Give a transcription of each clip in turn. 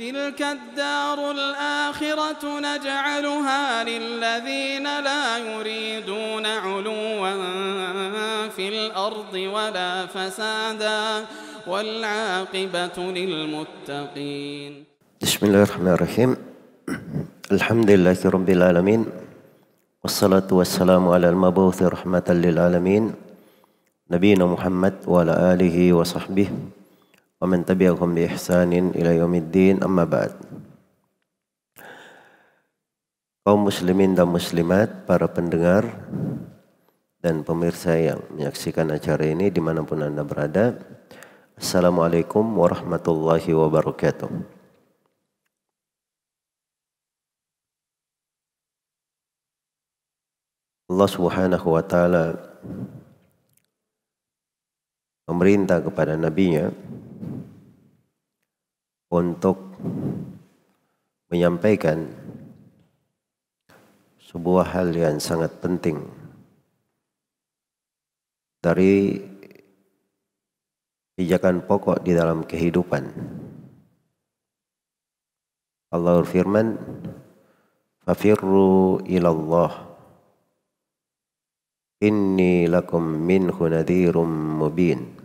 تلك الدار الآخرة نجعلها للذين لا يريدون علوا في الأرض ولا فسادا والعاقبة للمتقين. بسم الله الرحمن الرحيم. الحمد لله رب العالمين والصلاة والسلام على المبعوث رحمة للعالمين نبينا محمد وعلى آله وصحبه ومن تبعهم بإحسان إلى يوم الدين أما بعد kaum muslimin dan muslimat, para pendengar dan pemirsa yang menyaksikan acara ini dimanapun anda berada. Assalamualaikum warahmatullahi wabarakatuh. Allah subhanahu wa ta'ala memerintah kepada nabinya untuk menyampaikan sebuah hal yang sangat penting dari pijakan pokok di dalam kehidupan. Allah berfirman, "Fafirru ilallah. Inni lakum minhu nadhirum mubin."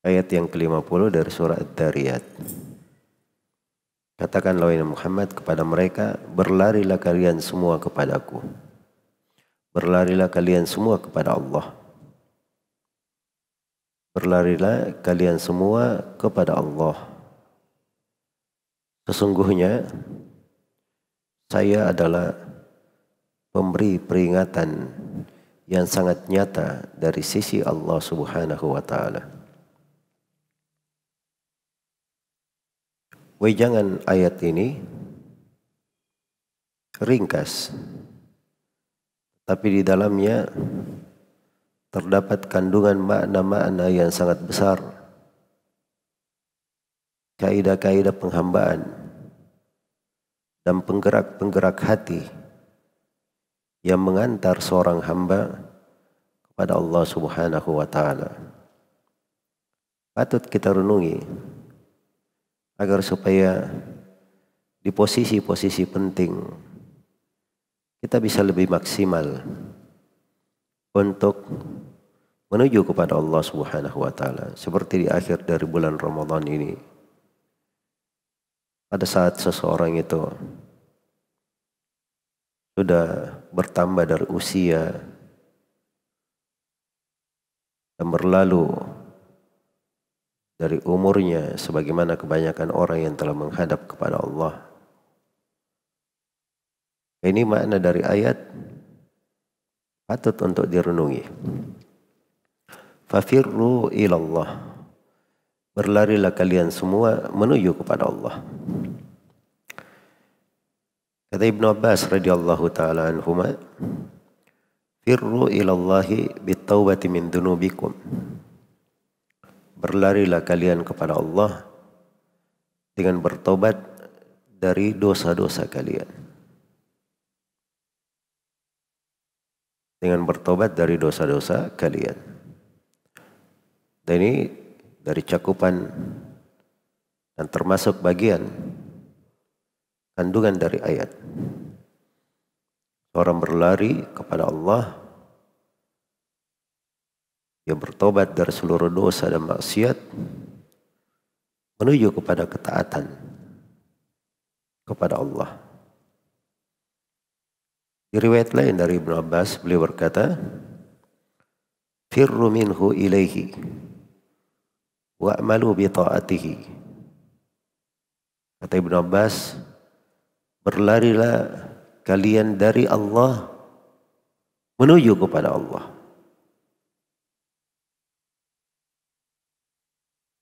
Ayat yang ke-50 dari surah Ad-Dariyat. Katakanlah wahai Muhammad kepada mereka, berlarilah kalian semua kepadaku. Berlarilah kalian semua kepada Allah. Berlarilah kalian semua kepada Allah. Sesungguhnya saya adalah pemberi peringatan yang sangat nyata dari sisi Allah Subhanahu wa taala. Wejangan ayat ini ringkas, tapi di dalamnya terdapat kandungan makna-makna yang sangat besar. Kaidah-kaidah penghambaan dan penggerak-penggerak hati yang mengantar seorang hamba kepada Allah Subhanahu wa taala. Patut kita renungi agar supaya di posisi-posisi penting kita bisa lebih maksimal untuk menuju kepada Allah Subhanahu wa taala. Seperti di akhir dari bulan Ramadan ini pada saat seseorang itu sudah bertambah dari usia dan berlalu dari umurnya sebagaimana kebanyakan orang yang telah menghadap kepada Allah. Ini makna dari ayat patut untuk direnungi. Fafirru ilallah. Berlarilah kalian semua menuju kepada Allah. Kata Ibn Abbas radhiyallahu taala anhuma, "Firru ilallahi bitaubati min dunubikum." Berlarilah kalian kepada Allah dengan bertobat dari dosa-dosa kalian. Dengan bertobat dari dosa-dosa kalian. Dan ini dari cakupan dan termasuk bagian kandungan dari ayat. Seorang berlari kepada Allah dia bertobat dari seluruh dosa dan maksiat menuju kepada ketaatan kepada Allah. Di riwayat lain dari Ibn Abbas beliau berkata, "Firru minhu ilaihi wa'malu bi ta'atihi." Kata Ibn Abbas, berlarilah kalian dari Allah menuju kepada Allah.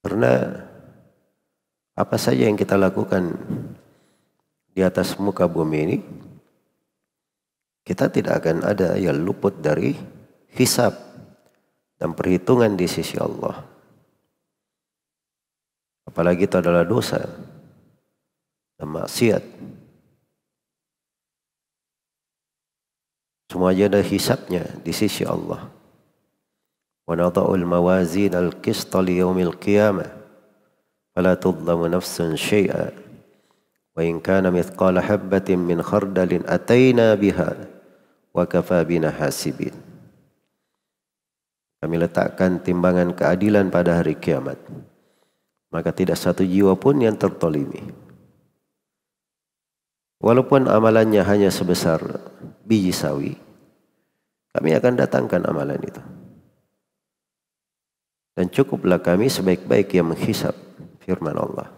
Karena apa saja yang kita lakukan di atas muka bumi ini, kita tidak akan ada yang luput dari hisab dan perhitungan di sisi Allah. Apalagi itu adalah dosa dan maksiat. Semua ada hisabnya di sisi Allah. ونضع الموازين القسط ليوم القيامة فلا تظلم نفس شيئا وإن كان مثقال حبة من خردل أتينا بها وكفى بنا حاسبين Kami letakkan timbangan keadilan pada hari kiamat. Maka tidak satu jiwa pun yang tertolimi. Walaupun amalannya hanya sebesar biji sawi, kami akan datangkan amalan itu. Dan cukuplah kami sebaik-baik yang menghisap firman Allah.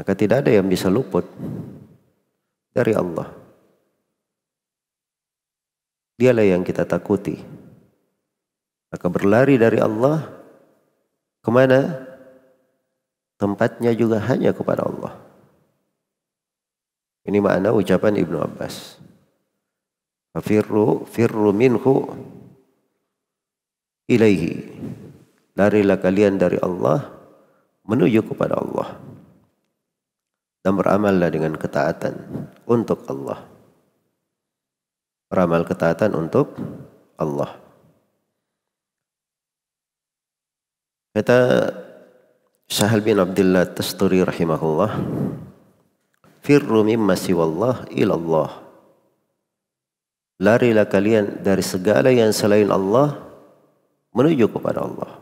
Maka tidak ada yang bisa luput dari Allah. Dialah yang kita takuti. Maka berlari dari Allah ke mana? Tempatnya juga hanya kepada Allah. Ini makna ucapan Ibnu Abbas. Firru firru minhu ilaihi. Larilah kalian dari Allah menuju kepada Allah. Dan beramallah dengan ketaatan untuk Allah beramal ketaatan untuk Allah. Kata Sahal bin Abdullah Tasturi rahimahullah, Firru mimma siwallah ilallah. Larilah kalian dari segala yang selain Allah menuju kepada Allah.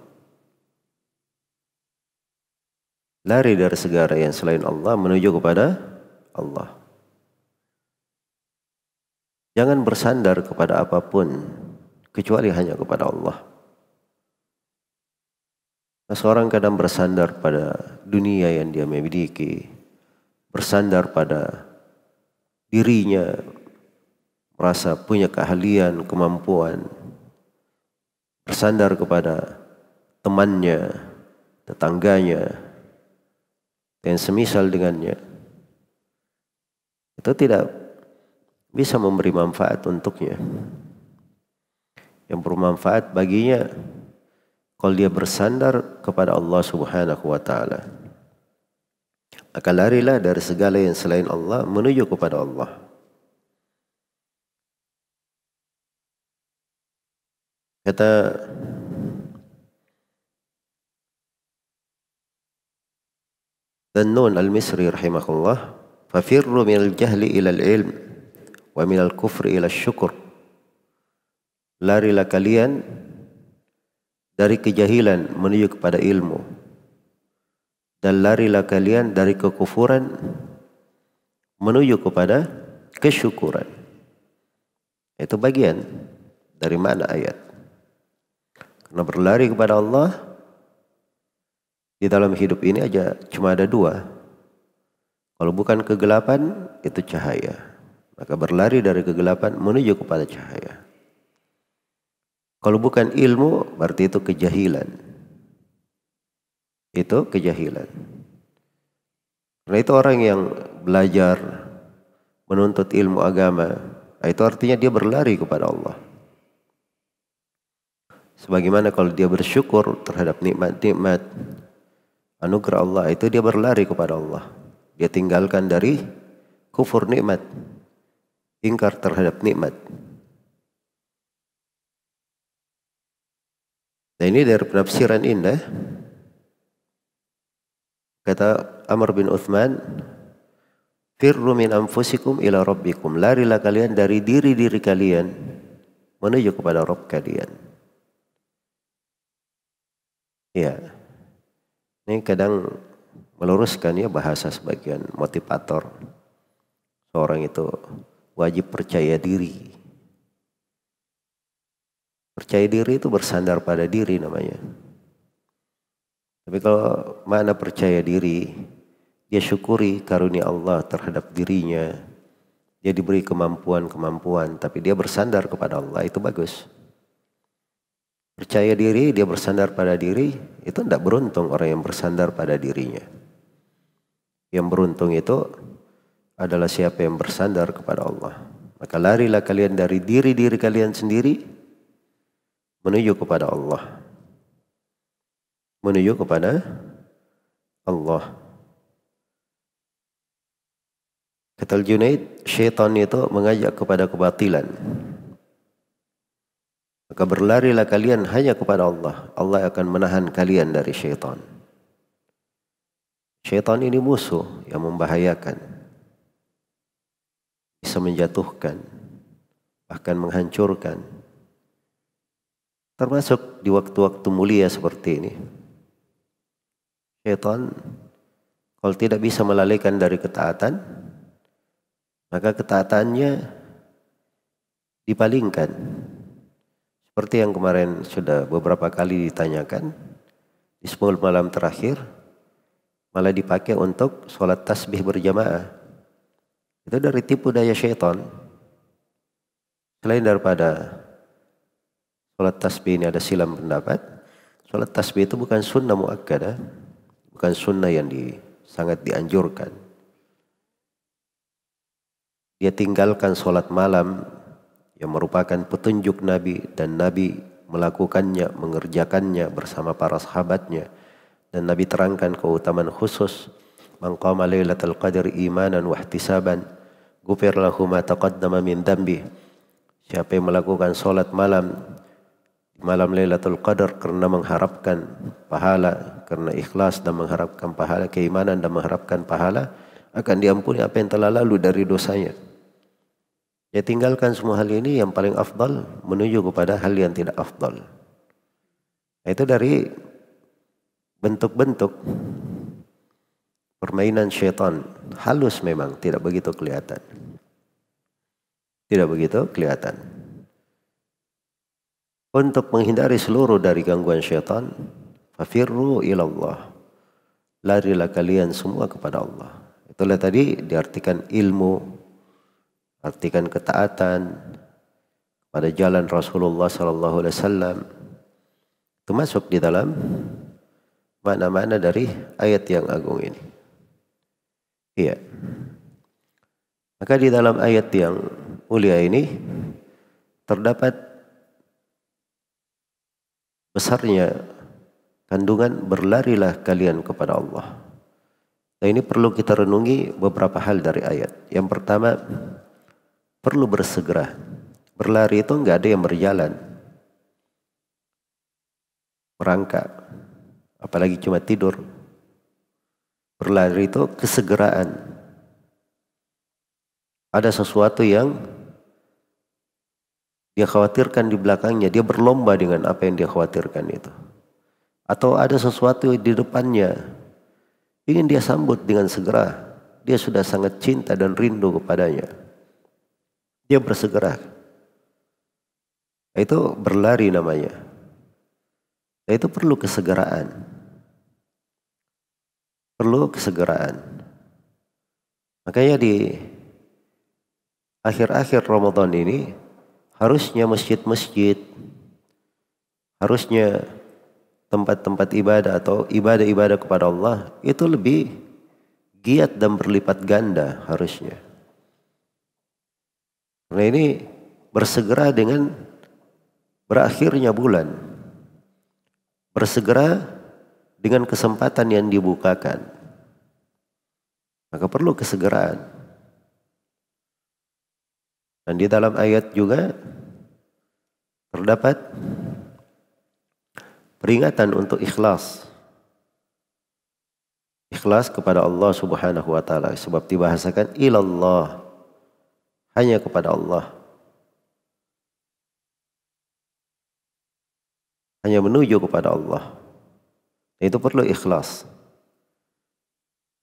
Lari dari segala yang selain Allah menuju kepada Allah. Jangan bersandar kepada apa pun kecuali hanya kepada Allah. Nah, seorang kadang bersandar pada dunia yang dia miliki, bersandar pada dirinya, merasa punya keahlian, kemampuan, bersandar kepada temannya, tetangganya, dan semisal dengannya. Itu tidak bisa memberi manfaat untuknya. Yang bermanfaat baginya kalau dia bersandar kepada Allah Subhanahu wa taala. Maka larilah dari segala yang selain Allah menuju kepada Allah. Kata Dannun al-Misri rahimahullah, "Fafirru min al-jahli ila al-ilm." wa minal kufri ila syukur. Larilah kalian dari kejahilan menuju kepada ilmu. Dan larilah kalian dari kekufuran menuju kepada kesyukuran. Itu bagian dari mana ayat. Karena berlari kepada Allah di dalam hidup ini aja cuma ada dua. Kalau bukan kegelapan itu cahaya. Maka berlari dari kegelapan menuju kepada cahaya. Kalau bukan ilmu berarti itu kejahilan. Itu kejahilan. Karena itu orang yang belajar menuntut ilmu agama, itu artinya dia berlari kepada Allah. Sebagaimana kalau dia bersyukur terhadap nikmat-nikmat anugerah Allah, itu dia berlari kepada Allah. Dia tinggalkan dari kufur nikmat ingkar terhadap nikmat. Nah ini dari penafsiran indah. Kata Amr bin Uthman, Firru min anfusikum ila rabbikum. Larilah kalian dari diri-diri kalian menuju kepada Rabb kalian. Ya. Ini kadang meluruskan ya bahasa sebagian motivator. Seorang itu wajib percaya diri. Percaya diri itu bersandar pada diri namanya. Tapi kalau mana percaya diri, dia syukuri karunia Allah terhadap dirinya. Dia diberi kemampuan-kemampuan, tapi dia bersandar kepada Allah, itu bagus. Percaya diri, dia bersandar pada diri, itu tidak beruntung orang yang bersandar pada dirinya. Yang beruntung itu adalah siapa yang bersandar kepada Allah. Maka larilah kalian dari diri-diri kalian sendiri menuju kepada Allah. Menuju kepada Allah. Kata Junaid, syaitan itu mengajak kepada kebatilan. Maka berlarilah kalian hanya kepada Allah. Allah akan menahan kalian dari syaitan. Syaitan ini musuh yang membahayakan. Bisa menjatuhkan, bahkan menghancurkan. Termasuk di waktu-waktu mulia seperti ini. Syaitan kalau tidak bisa melalaikan dari ketaatan, maka ketaatannya dipalingkan. Seperti yang kemarin sudah beberapa kali ditanyakan, di 10 malam terakhir, malah dipakai untuk sholat tasbih berjamaah. Itu dari tipu daya syaitan. Selain daripada sholat tasbih ini ada silam pendapat, sholat tasbih itu bukan sunnah muakkadah, bukan sunnah yang di, sangat dianjurkan. Dia tinggalkan sholat malam yang merupakan petunjuk Nabi dan Nabi melakukannya, mengerjakannya bersama para sahabatnya. Dan Nabi terangkan keutamaan khusus man qama lailatul qadar imanan wa ihtisaban ghufir lahu ma taqaddama min dambi. Siapa yang melakukan salat malam malam Lailatul Qadar karena mengharapkan pahala karena ikhlas dan mengharapkan pahala keimanan dan mengharapkan pahala akan diampuni apa yang telah lalu dari dosanya ya tinggalkan semua hal ini yang paling afdal menuju kepada hal yang tidak afdal. Itu dari bentuk-bentuk permainan syaitan. Halus memang tidak begitu kelihatan. Tidak begitu kelihatan. Untuk menghindari seluruh dari gangguan syaitan fafirru ilallah. Larilah kalian semua kepada Allah. Itulah tadi diartikan ilmu artikan ketaatan pada jalan Rasulullah sallallahu alaihi wasallam termasuk di dalam makna-makna dari ayat yang agung ini. Iya. Maka di dalam ayat yang mulia ini terdapat besarnya kandungan berlarilah kalian kepada Allah. Nah ini perlu kita renungi beberapa hal dari ayat. Yang pertama, perlu bersegera. Berlari itu enggak ada yang berjalan. Merangkak apalagi cuma tidur. Berlari itu kesegeraan. Ada sesuatu yang dia khawatirkan di belakangnya, dia berlomba dengan apa yang dia khawatirkan itu. Atau ada sesuatu di depannya, ingin dia sambut dengan segera. Dia sudah sangat cinta dan rindu kepadanya. Dia bersegera. Itu berlari namanya. Itu perlu kesegeraan. Perlu kesegeraan. Makanya di akhir-akhir Ramadan ini harusnya masjid-masjid, harusnya tempat-tempat ibadah atau ibadah-ibadah kepada Allah itu lebih giat dan berlipat ganda harusnya. Karena ini bersegera dengan berakhirnya bulan bersegera dengan kesempatan yang dibukakan. Maka perlu kesegeraan. Dan di dalam ayat juga terdapat peringatan untuk ikhlas. Ikhlas kepada Allah Subhanahu wa taala sebab dibahasakan ilallah hanya kepada Allah. hanya menuju kepada Allah. Itu perlu ikhlas.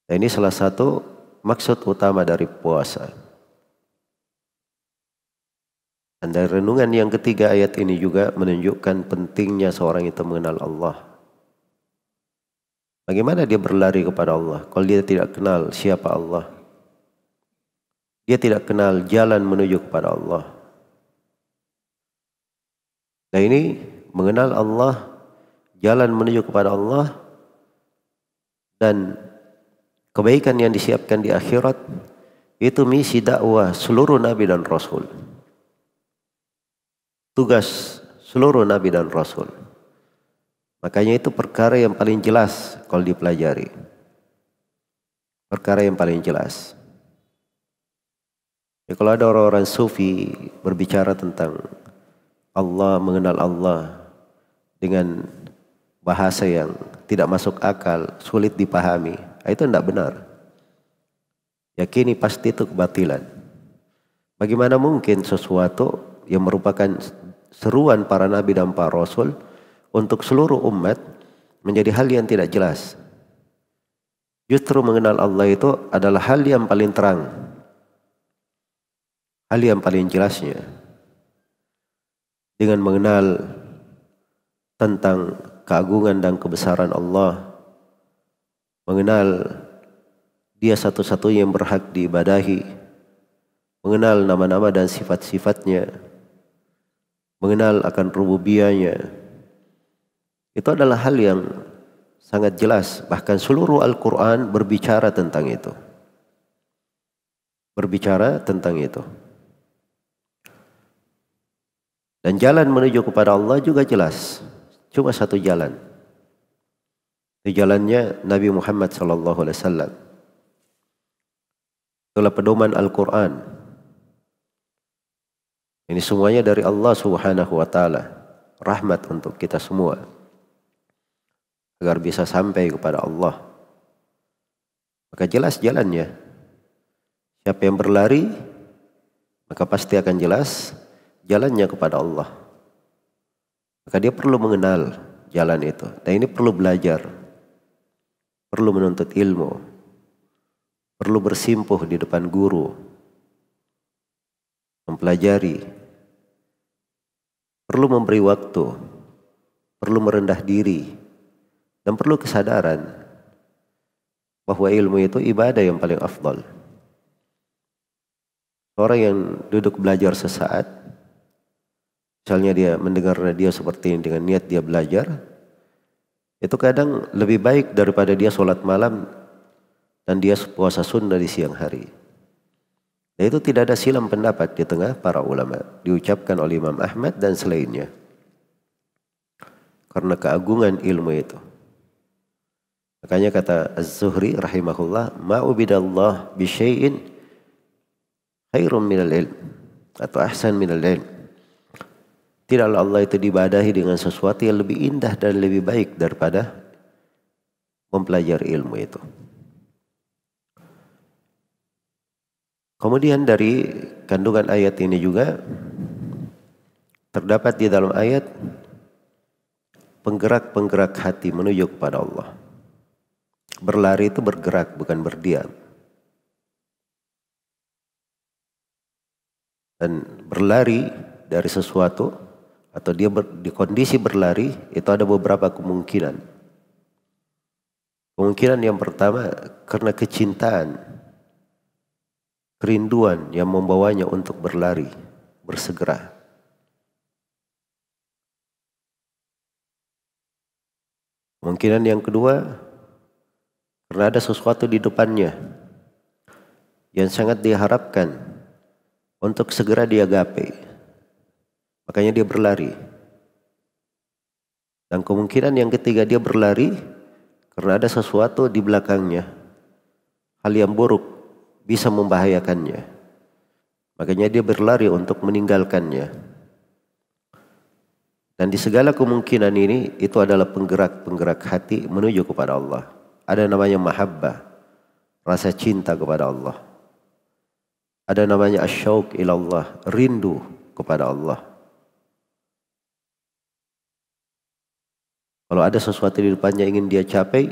Dan ini salah satu maksud utama dari puasa. Dan dari renungan yang ketiga ayat ini juga menunjukkan pentingnya seorang itu mengenal Allah. Bagaimana dia berlari kepada Allah kalau dia tidak kenal siapa Allah? Dia tidak kenal jalan menuju kepada Allah. Nah ini mengenal Allah, jalan menuju kepada Allah, dan kebaikan yang disiapkan di akhirat, itu misi dakwah seluruh nabi dan rasul. Tugas seluruh nabi dan rasul. Makanya itu perkara yang paling jelas kalau dipelajari. Perkara yang paling jelas. Ya, kalau ada orang-orang sufi berbicara tentang Allah, mengenal Allah, dengan bahasa yang tidak masuk akal, sulit dipahami. Itu tidak benar. Yakini pasti itu kebatilan. Bagaimana mungkin sesuatu yang merupakan seruan para nabi dan para rasul untuk seluruh umat menjadi hal yang tidak jelas. Justru mengenal Allah itu adalah hal yang paling terang. Hal yang paling jelasnya. Dengan mengenal tentang keagungan dan kebesaran Allah. Mengenal dia satu-satunya yang berhak diibadahi. Mengenal nama-nama dan sifat-sifatnya. Mengenal akan rububiyahnya. Itu adalah hal yang sangat jelas. Bahkan seluruh Al-Quran berbicara tentang itu. Berbicara tentang itu. Dan jalan menuju kepada Allah juga jelas. Cuma satu jalan. Itu jalannya Nabi Muhammad sallallahu alaihi wasallam. Itulah pedoman Al-Quran. Ini semuanya dari Allah subhanahu wa ta'ala. Rahmat untuk kita semua agar bisa sampai kepada Allah. Maka jelas jalannya. Siapa yang berlari, maka pasti akan jelas jalannya kepada Allah. Maka dia perlu mengenal jalan itu. Dan ini perlu belajar. Perlu menuntut ilmu. Perlu bersimpuh di depan guru. Mempelajari. Perlu memberi waktu. Perlu merendah diri dan perlu kesadaran bahwa ilmu itu ibadah yang paling afdal. Orang yang duduk belajar sesaat, misalnya dia mendengar radio seperti ini dengan niat dia belajar, itu kadang lebih baik daripada dia sholat malam dan dia puasa sunnah di siang hari. Dan itu tidak ada silam pendapat di tengah para ulama. Diucapkan oleh Imam Ahmad dan selainnya. Karena keagungan ilmu itu. Makanya kata Az-Zuhri rahimahullah, ma'ubidallah bisyai'in khairum minal ilm atau ahsan minal ilm. Tidaklah Allah itu dibadahi dengan sesuatu yang lebih indah dan lebih baik daripada mempelajari ilmu itu. Kemudian dari kandungan ayat ini juga terdapat di dalam ayat penggerak-penggerak hati menuju kepada Allah. Berlari itu bergerak, bukan berdiam. Dan berlari dari sesuatu atau dia ber, di kondisi berlari itu ada beberapa kemungkinan. Kemungkinan yang pertama karena kecintaan, kerinduan yang membawanya untuk berlari, bersegera. Kemungkinan yang kedua karena ada sesuatu di depannya yang sangat diharapkan untuk segera dia gapai. Makanya dia berlari. Dan kemungkinan yang ketiga dia berlari karena ada sesuatu di belakangnya. Hal yang buruk bisa membahayakannya. Makanya dia berlari untuk meninggalkannya. Dan di segala kemungkinan ini itu adalah penggerak-penggerak hati menuju kepada Allah. Ada namanya mahabbah, rasa cinta kepada Allah. Ada namanya asyauq ilallah, rindu kepada Allah. Kalau ada sesuatu di depannya ingin dia capai,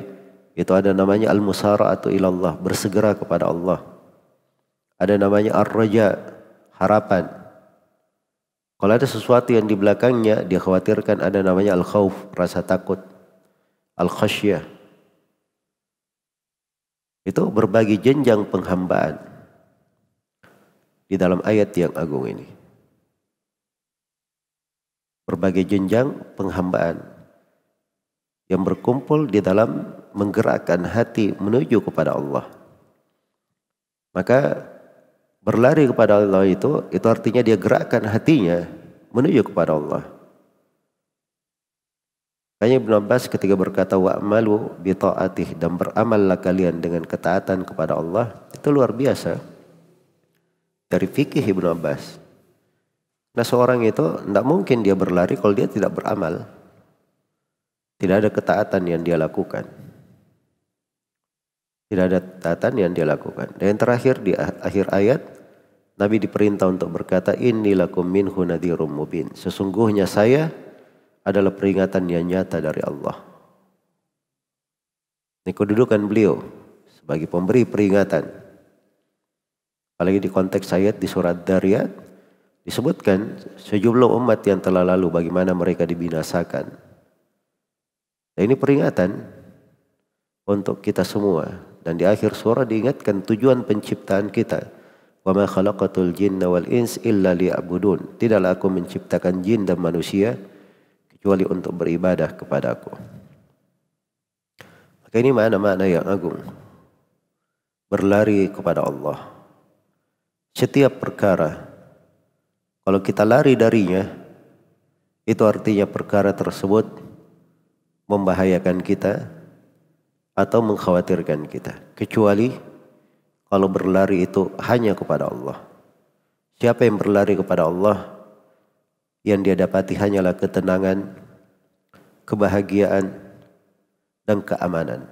itu ada namanya al-musara'atu ilallah, bersegera kepada Allah. Ada namanya ar-raja, harapan. Kalau ada sesuatu yang di belakangnya, dia khawatirkan ada namanya al-khawf, rasa takut. Al-khasyah, itu berbagi jenjang penghambaan di dalam ayat yang agung ini. Berbagai jenjang penghambaan yang berkumpul di dalam menggerakkan hati menuju kepada Allah. Maka berlari kepada Allah itu itu artinya dia gerakkan hatinya menuju kepada Allah. Makanya Ibn Abbas ketika berkata wa'malu bi ta'atih dan beramallah kalian dengan ketaatan kepada Allah itu luar biasa. Dari fikih Ibn Abbas. Nah seorang itu tidak mungkin dia berlari kalau dia tidak beramal. Tidak ada ketaatan yang dia lakukan. Tidak ada taatan yang dia lakukan. Dan yang terakhir di akhir ayat Nabi diperintah untuk berkata innilakum minhu nadhirum mubin. Sesungguhnya saya adalah peringatan yang nyata dari Allah. Ini kedudukan beliau sebagai pemberi peringatan. Apalagi di konteks ayat di surat Dariyat disebutkan sejumlah umat yang telah lalu bagaimana mereka dibinasakan. Dan ini peringatan untuk kita semua. Dan di akhir surah diingatkan tujuan penciptaan kita Wa ma khalaqatul jinna wal ins illa liya'budun. Tidaklah aku menciptakan jin dan manusia kecuali untuk beribadah kepada aku. Maka ini makna-makna yang agung. Berlari kepada Allah. Setiap perkara kalau kita lari darinya itu artinya perkara tersebut membahayakan kita atau mengkhawatirkan kita kecuali kalau berlari itu hanya kepada Allah. Siapa yang berlari kepada Allah, yang dia dapati hanyalah ketenangan, kebahagiaan, dan keamanan.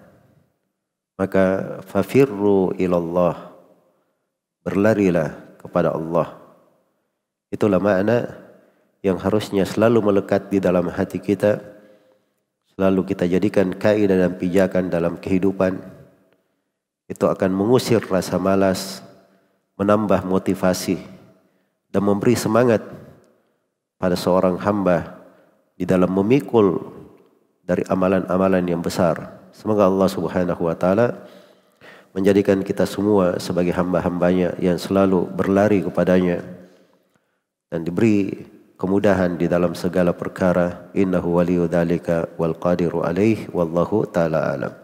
Maka fafirru ilallah. Berlarilah kepada Allah. Itulah makna yang harusnya selalu melekat di dalam hati kita. Selalu kita jadikan kaidah dan pijakan dalam kehidupan itu akan mengusir rasa malas, menambah motivasi, dan memberi semangat pada seorang hamba di dalam memikul dari amalan-amalan yang besar. Semoga Allah Subhanahu wa taala menjadikan kita semua sebagai hamba-hambanya yang selalu berlari kepadanya dan diberi kemudahan di dalam segala perkara. Innahu waliyudzalika wal qadiru alaih wallahu taala alam